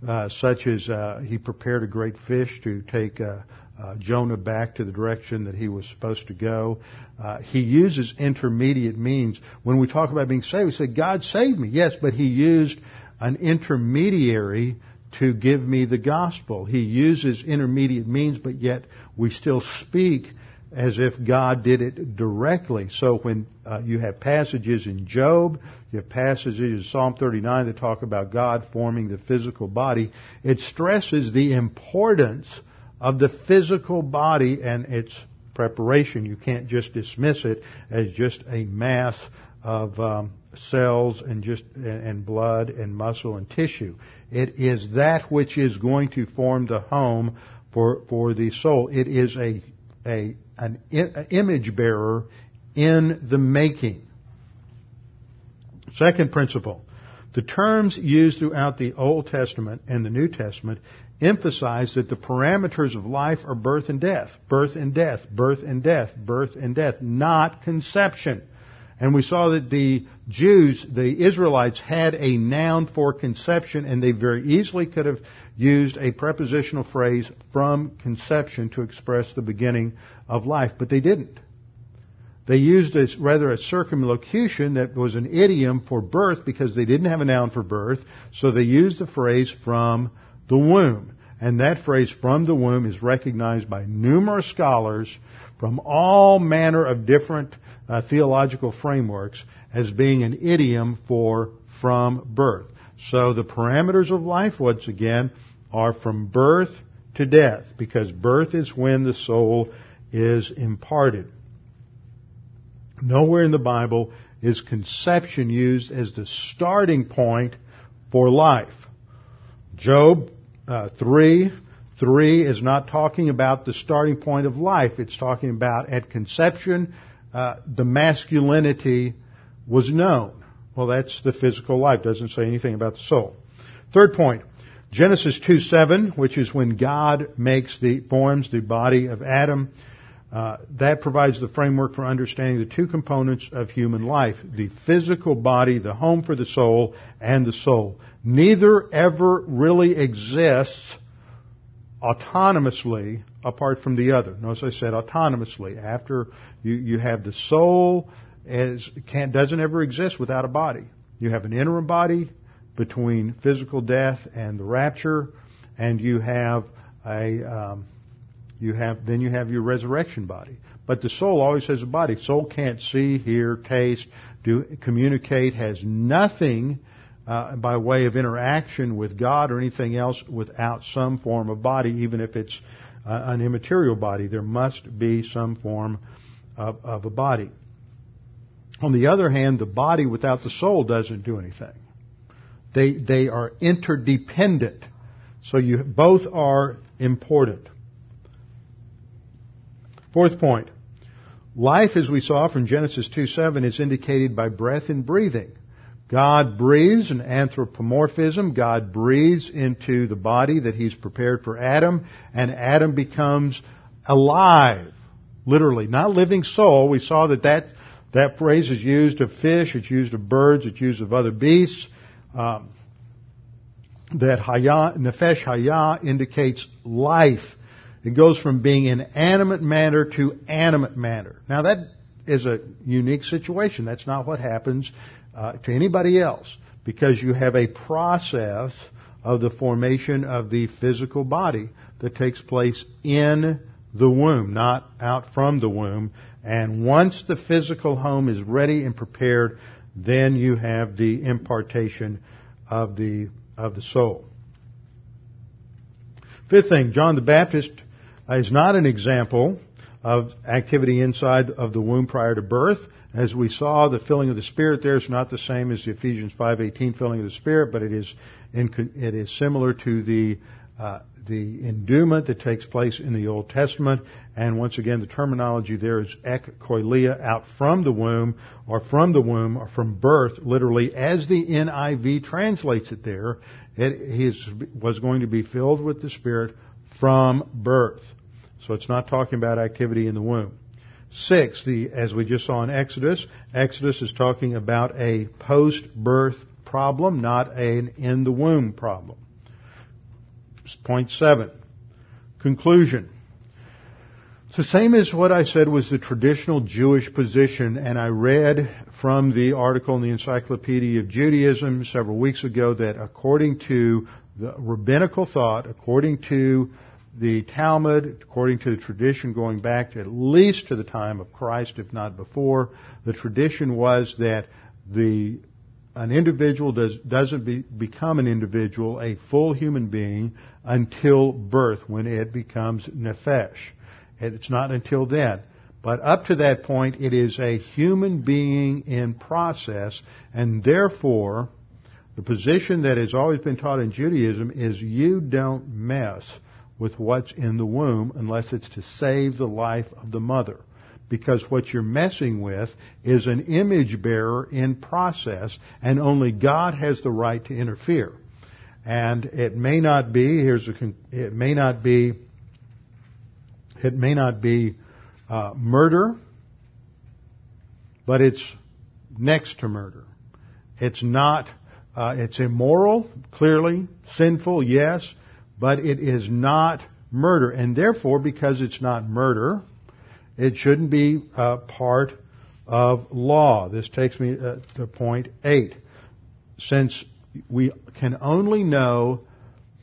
uh, such as uh, He prepared a great fish to take uh, uh Jonah back to the direction that he was supposed to go. Uh, he uses intermediate means. When we talk about being saved, we say, God saved me. Yes, but He used an intermediary to give me the gospel. He uses intermediate means, but yet we still speak as if God did it directly. So when uh, you have passages in Job, you have passages in Psalm 39 that talk about God forming the physical body, it stresses the importance of the physical body and its preparation. You can't just dismiss it as just a mass of um, cells and just and blood and muscle and tissue. It is that which is going to form the home for for the soul. It is a a an image bearer in the making. Second principle. The terms used throughout the Old Testament and the New Testament emphasize that the parameters of life are birth and death, birth and death, birth and death, birth and death, not conception. And we saw that the Jews, the Israelites, had a noun for conception, and they very easily could have used a prepositional phrase from conception to express the beginning of life, but they didn't. They used a, rather a circumlocution that was an idiom for birth because they didn't have a noun for birth, so they used the phrase from the womb. And that phrase from the womb is recognized by numerous scholars from all manner of different uh, theological frameworks as being an idiom for from birth. So the parameters of life, once again, are from birth to death, because birth is when the soul is imparted. Nowhere in the Bible is conception used as the starting point for life. Job uh, 3, 3 is not talking about the starting point of life. It's talking about at conception, uh, the masculinity was known. Well, that's the physical life. Doesn't say anything about the soul. Third point. Genesis 2 7, which is when God makes the, forms the body of Adam. Uh, that provides the framework for understanding the two components of human life the physical body, the home for the soul, and the soul. Neither ever really exists autonomously apart from the other. Notice I said autonomously. After you, you have the soul as can't doesn't ever exist without a body. You have an interim body between physical death and the rapture, and you have a um, you have then you have your resurrection body. But the soul always has a body. Soul can't see, hear, taste, do communicate, has nothing uh, by way of interaction with God or anything else without some form of body, even if it's uh, an immaterial body. There must be some form of, of a body. On the other hand, the body without the soul doesn't do anything. They, they are interdependent. So you, both are important. Fourth point. Life, as we saw from Genesis 2 7, is indicated by breath and breathing. God breathes an anthropomorphism. God breathes into the body that He's prepared for Adam, and Adam becomes alive. Literally, not living soul. We saw that that, that phrase is used of fish, it's used of birds, it's used of other beasts. Um, that haya, nefesh haya indicates life. It goes from being in animate matter to animate matter. Now that is a unique situation. That's not what happens uh, to anybody else because you have a process of the formation of the physical body that takes place in the womb, not out from the womb. And once the physical home is ready and prepared, then you have the impartation of the, of the soul. Fifth thing, John the Baptist is not an example of activity inside of the womb prior to birth. As we saw, the filling of the Spirit there is not the same as the Ephesians 5:18 filling of the Spirit, but it is in, it is similar to the uh, the endowment that takes place in the Old Testament. And once again, the terminology there is ek koilia, out from the womb, or from the womb, or from birth, literally, as the NIV translates it there. It was going to be filled with the Spirit from birth. So it's not talking about activity in the womb. Six, the, as we just saw in Exodus, Exodus is talking about a post-birth problem, not an in the womb problem. Point seven. Conclusion. It's the same as what I said was the traditional Jewish position, and I read from the article in the Encyclopedia of Judaism several weeks ago that according to the rabbinical thought, according to the Talmud, according to the tradition going back to at least to the time of Christ, if not before, the tradition was that the an individual does, doesn't be, become an individual, a full human being, until birth, when it becomes nefesh. It's not until then. But up to that point, it is a human being in process, and therefore, the position that has always been taught in Judaism is you don't mess with what's in the womb unless it's to save the life of the mother. Because what you're messing with is an image bearer in process and only God has the right to interfere. And it may not be, here's a, it may not be, it may not be uh, murder, but it's next to murder. It's not, uh, it's immoral, clearly, sinful, yes, but it is not murder. And therefore, because it's not murder, it shouldn't be uh, part of law. This takes me uh, to point eight. Since we can only know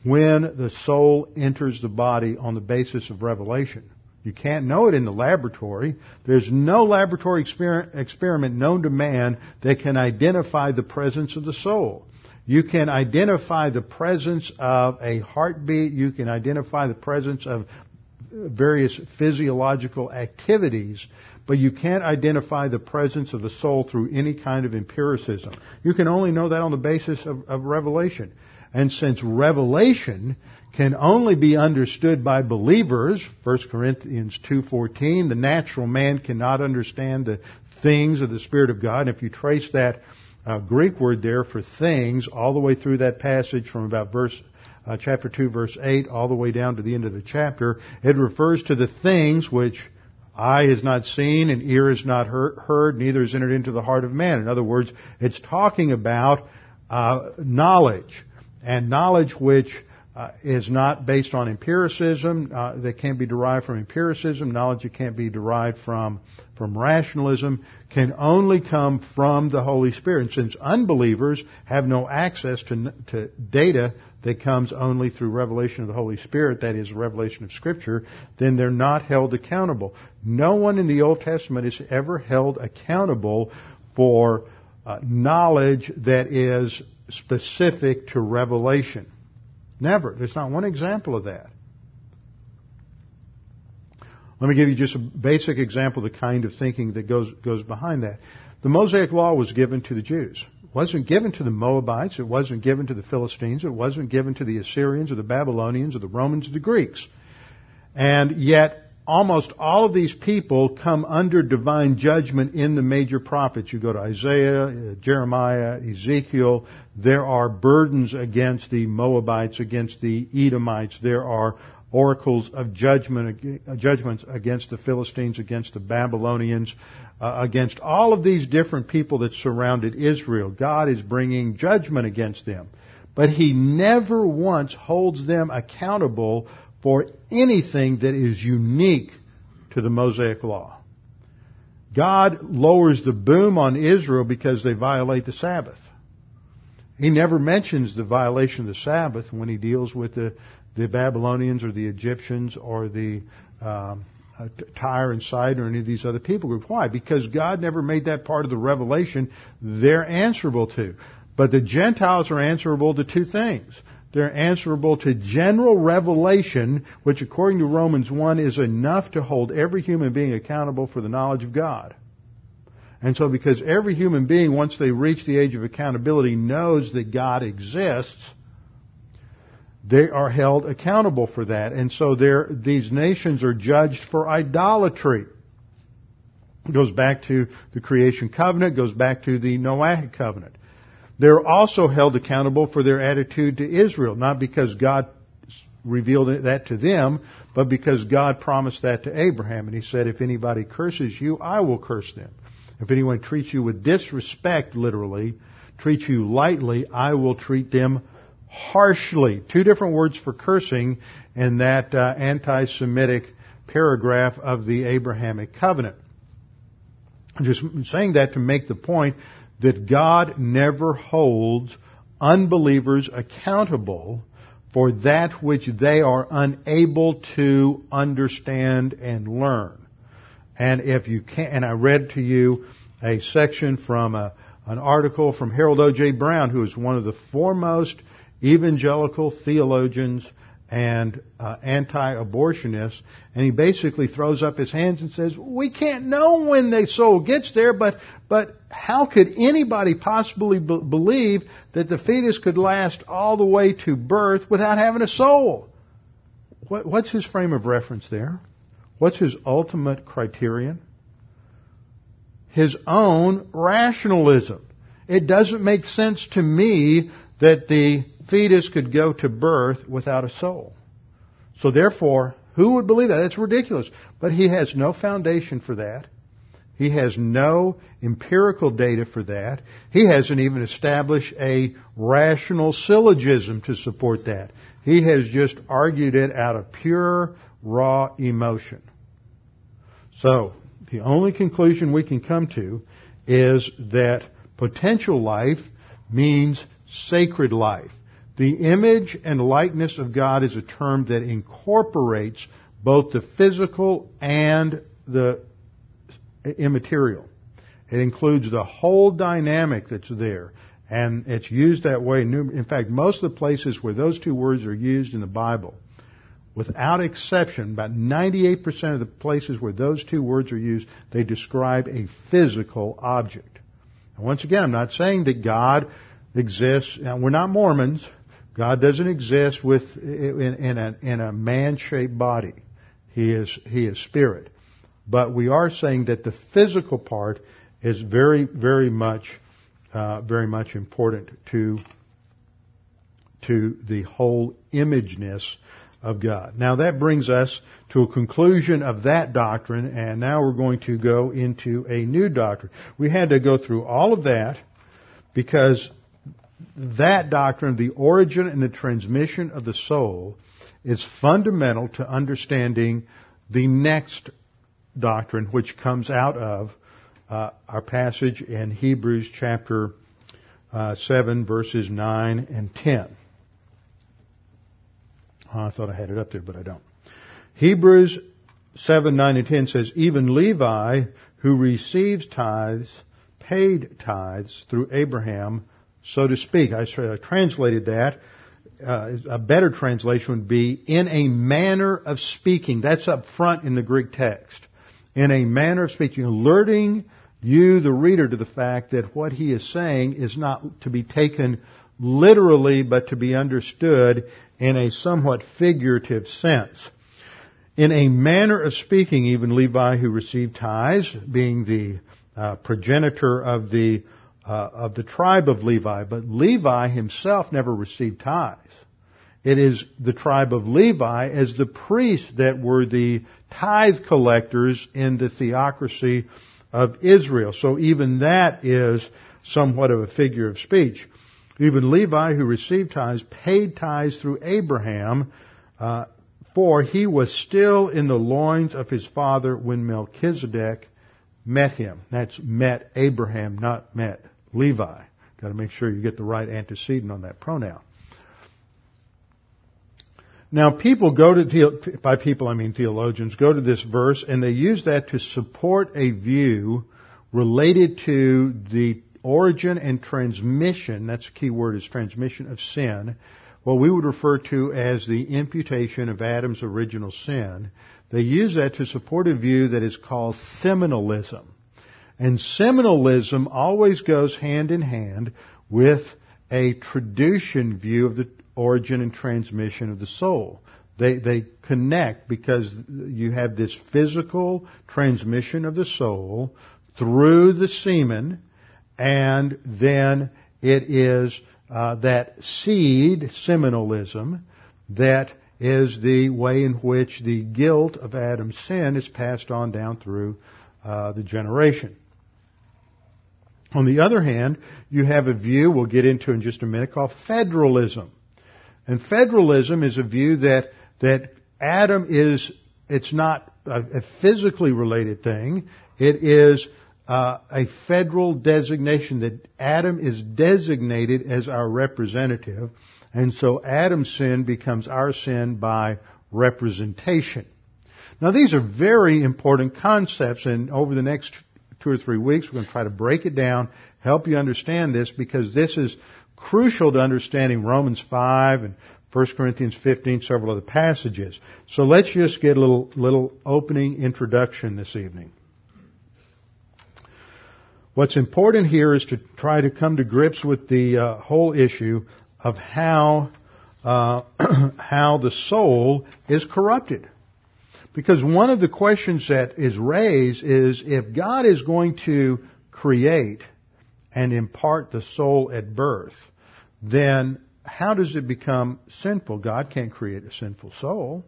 when the soul enters the body on the basis of revelation. You can't know it in the laboratory. There's no laboratory experiment known to man that can identify the presence of the soul. You can identify the presence of a heartbeat. You can identify the presence of various physiological activities, but you can't identify the presence of the soul through any kind of empiricism. You can only know that on the basis of, of revelation. And since revelation can only be understood by believers, 1 Corinthians 2.14, the natural man cannot understand the things of the Spirit of God. And if you trace that uh, Greek word there for things all the way through that passage from about verse uh, chapter 2 verse 8 all the way down to the end of the chapter. It refers to the things which eye has not seen and ear has not heard, neither has entered into the heart of man. In other words, it's talking about uh, knowledge and knowledge which uh, is not based on empiricism, uh, that can't be derived from empiricism, knowledge that can't be derived from, from rationalism, can only come from the Holy Spirit. And since unbelievers have no access to, to data that comes only through revelation of the Holy Spirit, that is, revelation of Scripture, then they're not held accountable. No one in the Old Testament is ever held accountable for uh, knowledge that is specific to revelation. Never. There's not one example of that. Let me give you just a basic example of the kind of thinking that goes, goes behind that. The Mosaic Law was given to the Jews. It wasn't given to the Moabites. It wasn't given to the Philistines. It wasn't given to the Assyrians or the Babylonians or the Romans or the Greeks. And yet, almost all of these people come under divine judgment in the major prophets. You go to Isaiah, uh, Jeremiah, Ezekiel. There are burdens against the Moabites, against the Edomites. There are oracles of judgment, uh, judgments against the Philistines, against the Babylonians, uh, against all of these different people that surrounded Israel. God is bringing judgment against them. But He never once holds them accountable for anything that is unique to the Mosaic Law. God lowers the boom on Israel because they violate the Sabbath. He never mentions the violation of the Sabbath when he deals with the, the Babylonians or the Egyptians or the um, uh, Tyre and Sidon or any of these other people groups. Why? Because God never made that part of the revelation they're answerable to. But the Gentiles are answerable to two things. They're answerable to general revelation, which according to Romans 1 is enough to hold every human being accountable for the knowledge of God. And so because every human being, once they reach the age of accountability, knows that God exists, they are held accountable for that. And so these nations are judged for idolatry. It goes back to the creation covenant, goes back to the Noahic covenant. They're also held accountable for their attitude to Israel, not because God revealed that to them, but because God promised that to Abraham. And he said, if anybody curses you, I will curse them. If anyone treats you with disrespect, literally, treats you lightly, I will treat them harshly. Two different words for cursing in that uh, anti-Semitic paragraph of the Abrahamic covenant. I'm just saying that to make the point that God never holds unbelievers accountable for that which they are unable to understand and learn. And if you can, and I read to you a section from a, an article from Harold O.J. Brown, who is one of the foremost evangelical theologians and uh, anti-abortionists, and he basically throws up his hands and says, "We can't know when the soul gets there, but but how could anybody possibly b- believe that the fetus could last all the way to birth without having a soul?" What, what's his frame of reference there? What's his ultimate criterion? His own rationalism. It doesn't make sense to me that the fetus could go to birth without a soul. So therefore, who would believe that? It's ridiculous. But he has no foundation for that. He has no empirical data for that. He hasn't even established a rational syllogism to support that. He has just argued it out of pure, raw emotion. So, the only conclusion we can come to is that potential life means sacred life. The image and likeness of God is a term that incorporates both the physical and the immaterial. It includes the whole dynamic that's there. And it's used that way. In fact, most of the places where those two words are used in the Bible, without exception, about 98% of the places where those two words are used, they describe a physical object. And once again, I'm not saying that God exists, we're not Mormons, God doesn't exist with in, in a, in a man-shaped body. He is he is spirit. But we are saying that the physical part is very very much uh, very much important to to the whole imageness of God. Now that brings us to a conclusion of that doctrine, and now we're going to go into a new doctrine. We had to go through all of that because that doctrine, the origin and the transmission of the soul, is fundamental to understanding the next doctrine, which comes out of uh, our passage in Hebrews chapter uh, 7, verses 9 and 10. Oh, I thought I had it up there, but I don't. Hebrews 7, 9, and 10 says, Even Levi, who receives tithes, paid tithes through Abraham so to speak. I translated that. Uh, a better translation would be in a manner of speaking. That's up front in the Greek text. In a manner of speaking, alerting you, the reader, to the fact that what he is saying is not to be taken literally, but to be understood in a somewhat figurative sense. In a manner of speaking, even Levi, who received tithes, being the uh, progenitor of the uh, of the tribe of Levi, but Levi himself never received tithes. It is the tribe of Levi as the priests that were the tithe collectors in the theocracy of Israel. So even that is somewhat of a figure of speech. Even Levi, who received tithes, paid tithes through Abraham, uh, for he was still in the loins of his father when Melchizedek met him. That's met Abraham, not met Levi. Got to make sure you get the right antecedent on that pronoun. Now, people go to, by people I mean theologians, go to this verse and they use that to support a view related to the origin and transmission, that's the key word is transmission of sin, what we would refer to as the imputation of Adam's original sin. They use that to support a view that is called seminalism. And seminalism always goes hand in hand with a traducian view of the origin and transmission of the soul. They, they connect because you have this physical transmission of the soul through the semen, and then it is uh, that seed, seminalism, that is the way in which the guilt of Adam's sin is passed on down through uh, the generation. On the other hand, you have a view we'll get into in just a minute called federalism. And federalism is a view that that Adam is it's not a, physically related thing. It is uh, a federal designation that Adam is designated as our representative, and so Adam's sin becomes our sin by representation. Now these are very important concepts, and over the next two or three weeks we're going to try to break it down, help you understand this, because this is crucial to understanding Romans 5 and 1 Corinthians 15, several other passages. So let's just get a little, little opening introduction this evening. What's important here is to try to come to grips with the uh, whole issue of how uh, (clears throat) how the soul is corrupted. Because one of the questions that is raised is if God is going to create and impart the soul at birth, then how does it become sinful? God can't create a sinful soul.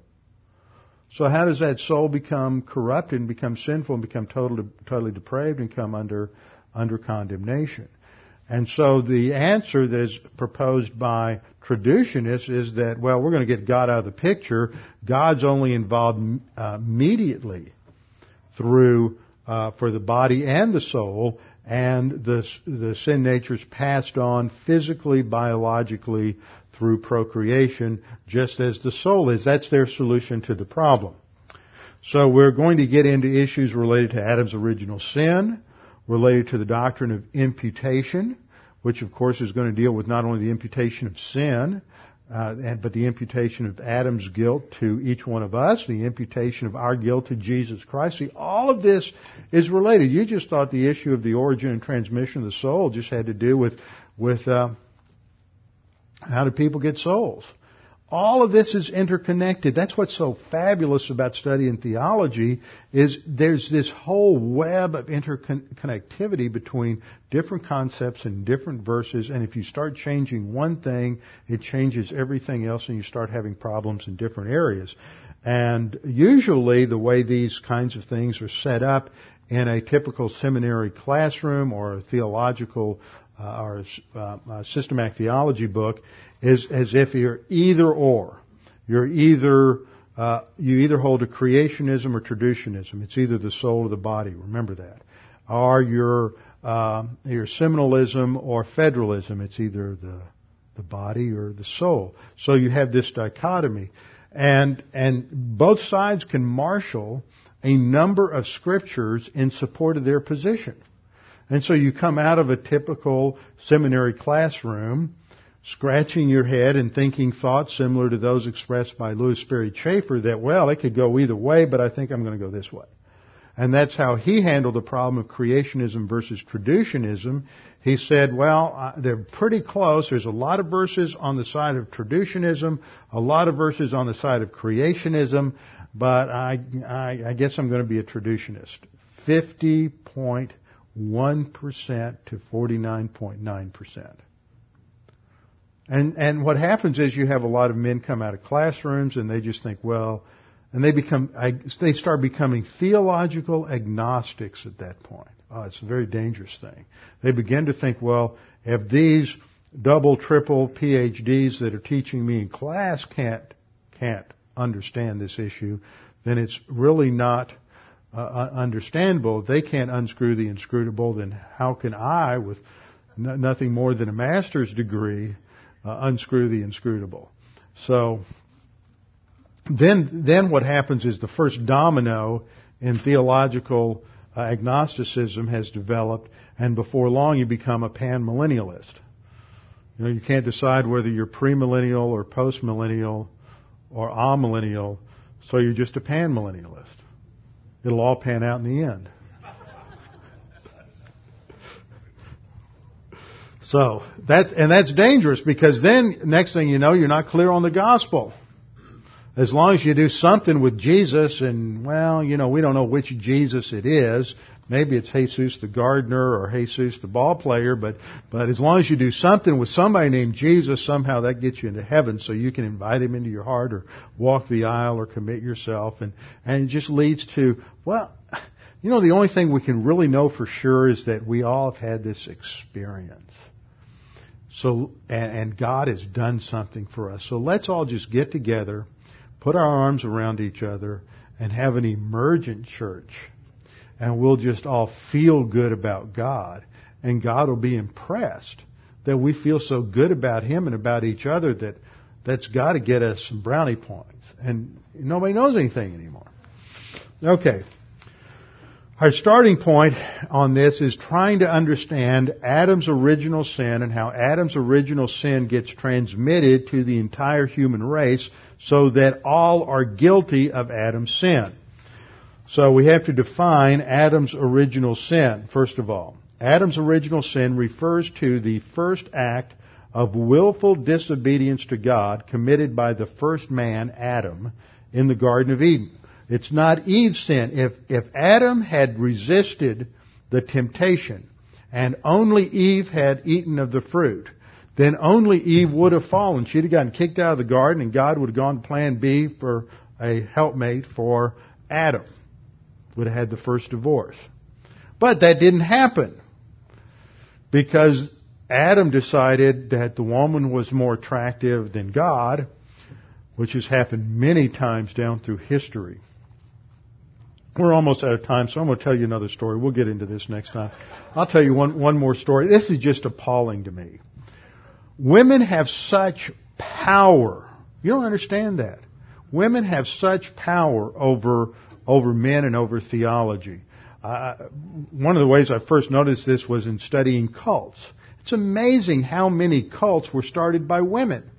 So how does that soul become corrupted and become sinful and become totally, totally depraved and come under, under condemnation? And so the answer that is proposed by traducianists is that, well, we're going to get God out of the picture. God's only involved uh, immediately through, uh, for the body and the soul, and the, the sin nature is passed on physically, biologically, through procreation, just as the soul is. That's their solution to the problem. So we're going to get into issues related to Adam's original sin, related to the doctrine of imputation, which of course is going to deal with not only the imputation of sin, uh, but the imputation of Adam's guilt to each one of us, the imputation of our guilt to Jesus Christ. See, all of this is related. You just thought the issue of the origin and transmission of the soul just had to do with with uh, how do people get souls. All of this is interconnected. That's what's so fabulous about studying theology is there's this whole web of interconnectivity between different concepts and different verses and if you start changing one thing, it changes everything else and you start having problems in different areas. And usually the way these kinds of things are set up in a typical seminary classroom or a theological uh, or uh, systematic theology book is as if you're either or. You're either uh, you either hold a creationism or traducianism. It's either the soul or the body. Remember that. Or you're uh, your seminalism or federalism. It's either the the body or the soul. So you have this dichotomy, and and both sides can marshal a number of scriptures in support of their position. And so you come out of a typical seminary classroom scratching your head and thinking thoughts similar to those expressed by Lewis Sperry Chafer that, well, it could go either way, but I think I'm going to go this way. And that's how he handled the problem of creationism versus traducianism. He said, well, uh, they're pretty close. There's a lot of verses on the side of traducianism, a lot of verses on the side of creationism, but I, I, I guess I'm going to be a traducianist. 50.1% to 49.9%. And and what happens is you have a lot of men come out of classrooms and they just think, well, and they become they start becoming theological agnostics at that point. Oh, it's a very dangerous thing. They begin to think, well, if these double, triple PhDs that are teaching me in class can't can't understand this issue, then it's really not uh, understandable. If they can't unscrew the inscrutable, then how can I, with nothing more than a master's degree, uh, unscrew the inscrutable. So then, then what happens is the first domino in theological uh, agnosticism has developed, and before long you become a panmillennialist. You know, you can't decide whether you're premillennial or postmillennial or amillennial, so you're just a panmillennialist. It'll all pan out in the end. So that and that's dangerous because then next thing you know you're not clear on the gospel. As long as you do something with Jesus and well, you know, we don't know which Jesus it is. Maybe it's Jesus the gardener or Jesus the ball player, but but as long as you do something with somebody named Jesus, somehow that gets you into heaven so you can invite him into your heart or walk the aisle or commit yourself and and it just leads to well, you know, the only thing we can really know for sure is that we all have had this experience. So, and, and God has done something for us. So let's all just get together, put our arms around each other, and have an emergent church. And we'll just all feel good about God. And God will be impressed that we feel so good about Him and about each other that that's got to get us some brownie points. And nobody knows anything anymore. Okay. Our starting point on this is trying to understand Adam's original sin and how Adam's original sin gets transmitted to the entire human race so that all are guilty of Adam's sin. So we have to define Adam's original sin, first of all. Adam's original sin refers to the first act of willful disobedience to God committed by the first man, Adam, in the Garden of Eden. It's not Eve's sin. If, if Adam had resisted the temptation and only Eve had eaten of the fruit, then only Eve would have fallen. She'd have gotten kicked out of the garden and God would have gone to plan B for a helpmate for Adam. Would have had the first divorce. But that didn't happen. Because Adam decided that the woman was more attractive than God, which has happened many times down through history. We're almost out of time, so I'm going to tell you another story. We'll get into this next time. I'll tell you one, one more story. This is just appalling to me. Women have such power. You don't understand that. Women have such power over, over men and over theology. Uh, one of the ways I first noticed this was in studying cults. It's amazing how many cults were started by women.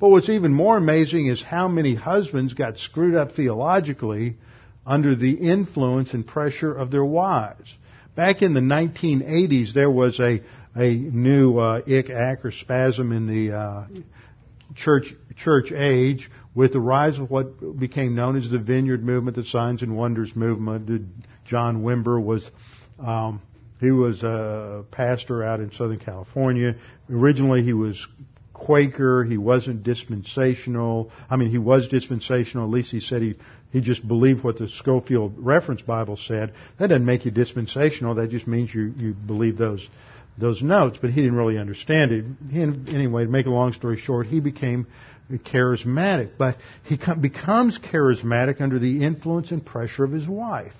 But what's even more amazing is how many husbands got screwed up theologically under the influence and pressure of their wives. Back in the 1980s, there was a a new uh, ick, ack, or spasm in the uh, church church age with the rise of what became known as the Vineyard Movement, the Signs and Wonders Movement. John Wimber was um, he was a pastor out in Southern California. Originally, he was Quaker. He wasn't dispensational. I mean, he was dispensational. At least he said he he just believed what the Scofield Reference Bible said. That doesn't make you dispensational. That just means you you believe those those notes. But he didn't really understand it. He, anyway, to make a long story short, he became charismatic. But he becomes charismatic under the influence and pressure of his wife.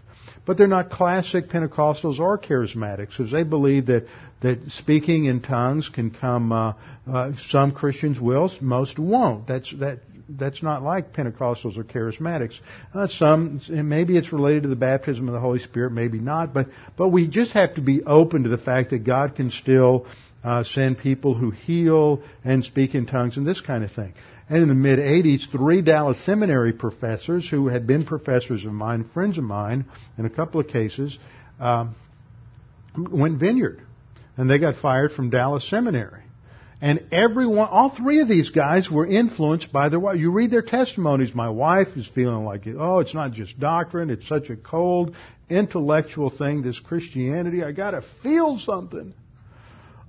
But they're not classic Pentecostals or charismatics because they believe that that speaking in tongues can come. Uh, uh, some Christians will, most won't. That's that that's not like Pentecostals or charismatics. Uh, some, maybe it's related to the baptism of the Holy Spirit, maybe not, but, but we just have to be open to the fact that God can still uh, send people who heal and speak in tongues and this kind of thing. And in the mid 80s, three Dallas Seminary professors who had been professors of mine, friends of mine, in a couple of cases, um, went vineyard. And they got fired from Dallas Seminary. And everyone, all three of these guys were influenced by their wife. You read their testimonies. My wife is feeling like, oh, it's not just doctrine. It's such a cold, intellectual thing, this Christianity. I gotta feel something.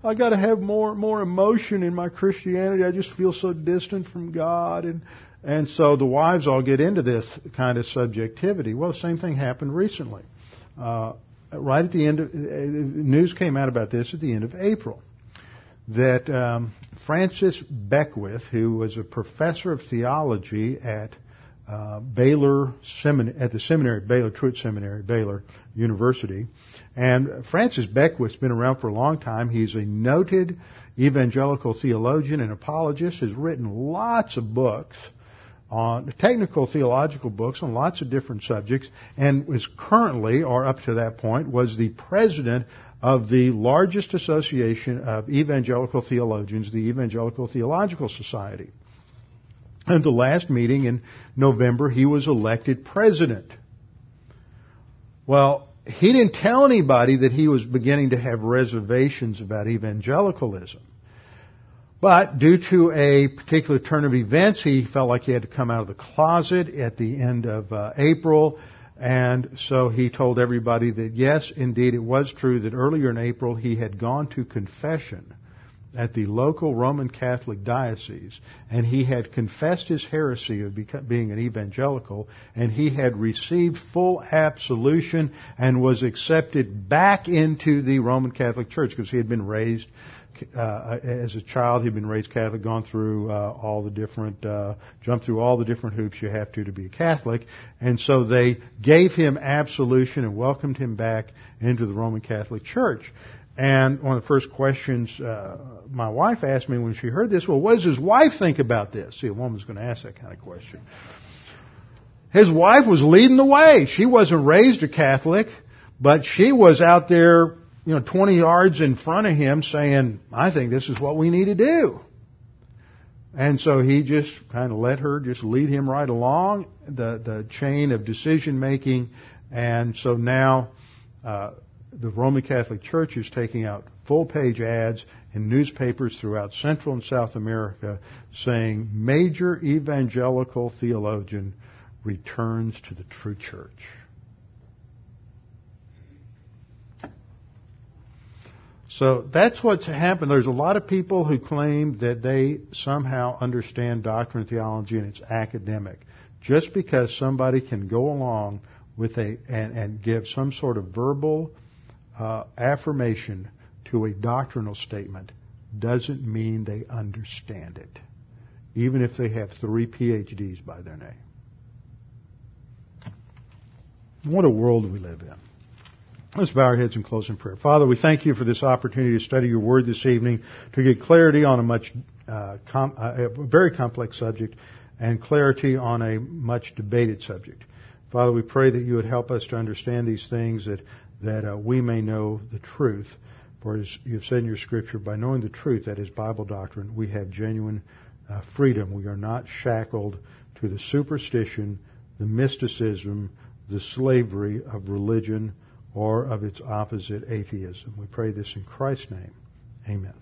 I gotta have more, more emotion in my Christianity. I just feel so distant from God. And, and so the wives all get into this kind of subjectivity. Well, the same thing happened recently. Uh, right at the end of, uh, news came out about this at the end of April that um, Francis Beckwith, who was a professor of theology at uh, Baylor Semin- at the seminary, Baylor Truett Seminary, Baylor University, and Francis Beckwith's been around for a long time. He's a noted evangelical theologian and apologist. Has written lots of books on technical theological books on lots of different subjects, and is currently, or up to that point, was the president of the largest association of evangelical theologians, the Evangelical Theological Society. And the last meeting in November, he was elected president. Well, he didn't tell anybody that he was beginning to have reservations about evangelicalism. But due to a particular turn of events, he felt like he had to come out of the closet at the end of uh, April. And so he told everybody that yes, indeed, it was true that earlier in April he had gone to confession at the local Roman Catholic diocese, and he had confessed his heresy of being an evangelical, and he had received full absolution and was accepted back into the Roman Catholic Church because he had been raised uh, as a child, he'd been raised Catholic, gone through uh, all the different, uh, jumped through all the different hoops you have to to be a Catholic, and so they gave him absolution and welcomed him back into the Roman Catholic Church. And one of the first questions uh, my wife asked me when she heard this, well, what does his wife think about this? See, a woman's going to ask that kind of question. His wife was leading the way. She wasn't raised a Catholic, but she was out there you know, 20 yards in front of him saying, I think this is what we need to do. And so he just kind of let her just lead him right along the, the chain of decision making. And so now, uh, the Roman Catholic Church is taking out full page ads in newspapers throughout Central and South America saying major evangelical theologian returns to the true church. So that's what's happened. There's a lot of people who claim that they somehow understand doctrine and theology and it's academic. Just because somebody can go along with a and, and give some sort of verbal uh, affirmation to a doctrinal statement doesn't mean they understand it, even if they have three PhDs by their name. What a world we live in. Let's bow our heads and close in prayer. Father, we thank you for this opportunity to study your word this evening, to get clarity on a much, uh, com- uh, a very complex subject, and clarity on a much debated subject. Father, we pray that you would help us to understand these things, that that uh, we may know the truth. For as you have said in your scripture, by knowing the truth, that is Bible doctrine, we have genuine uh, freedom. We are not shackled to the superstition, the mysticism, the slavery of religion or of its opposite, atheism. We pray this in Christ's name. Amen.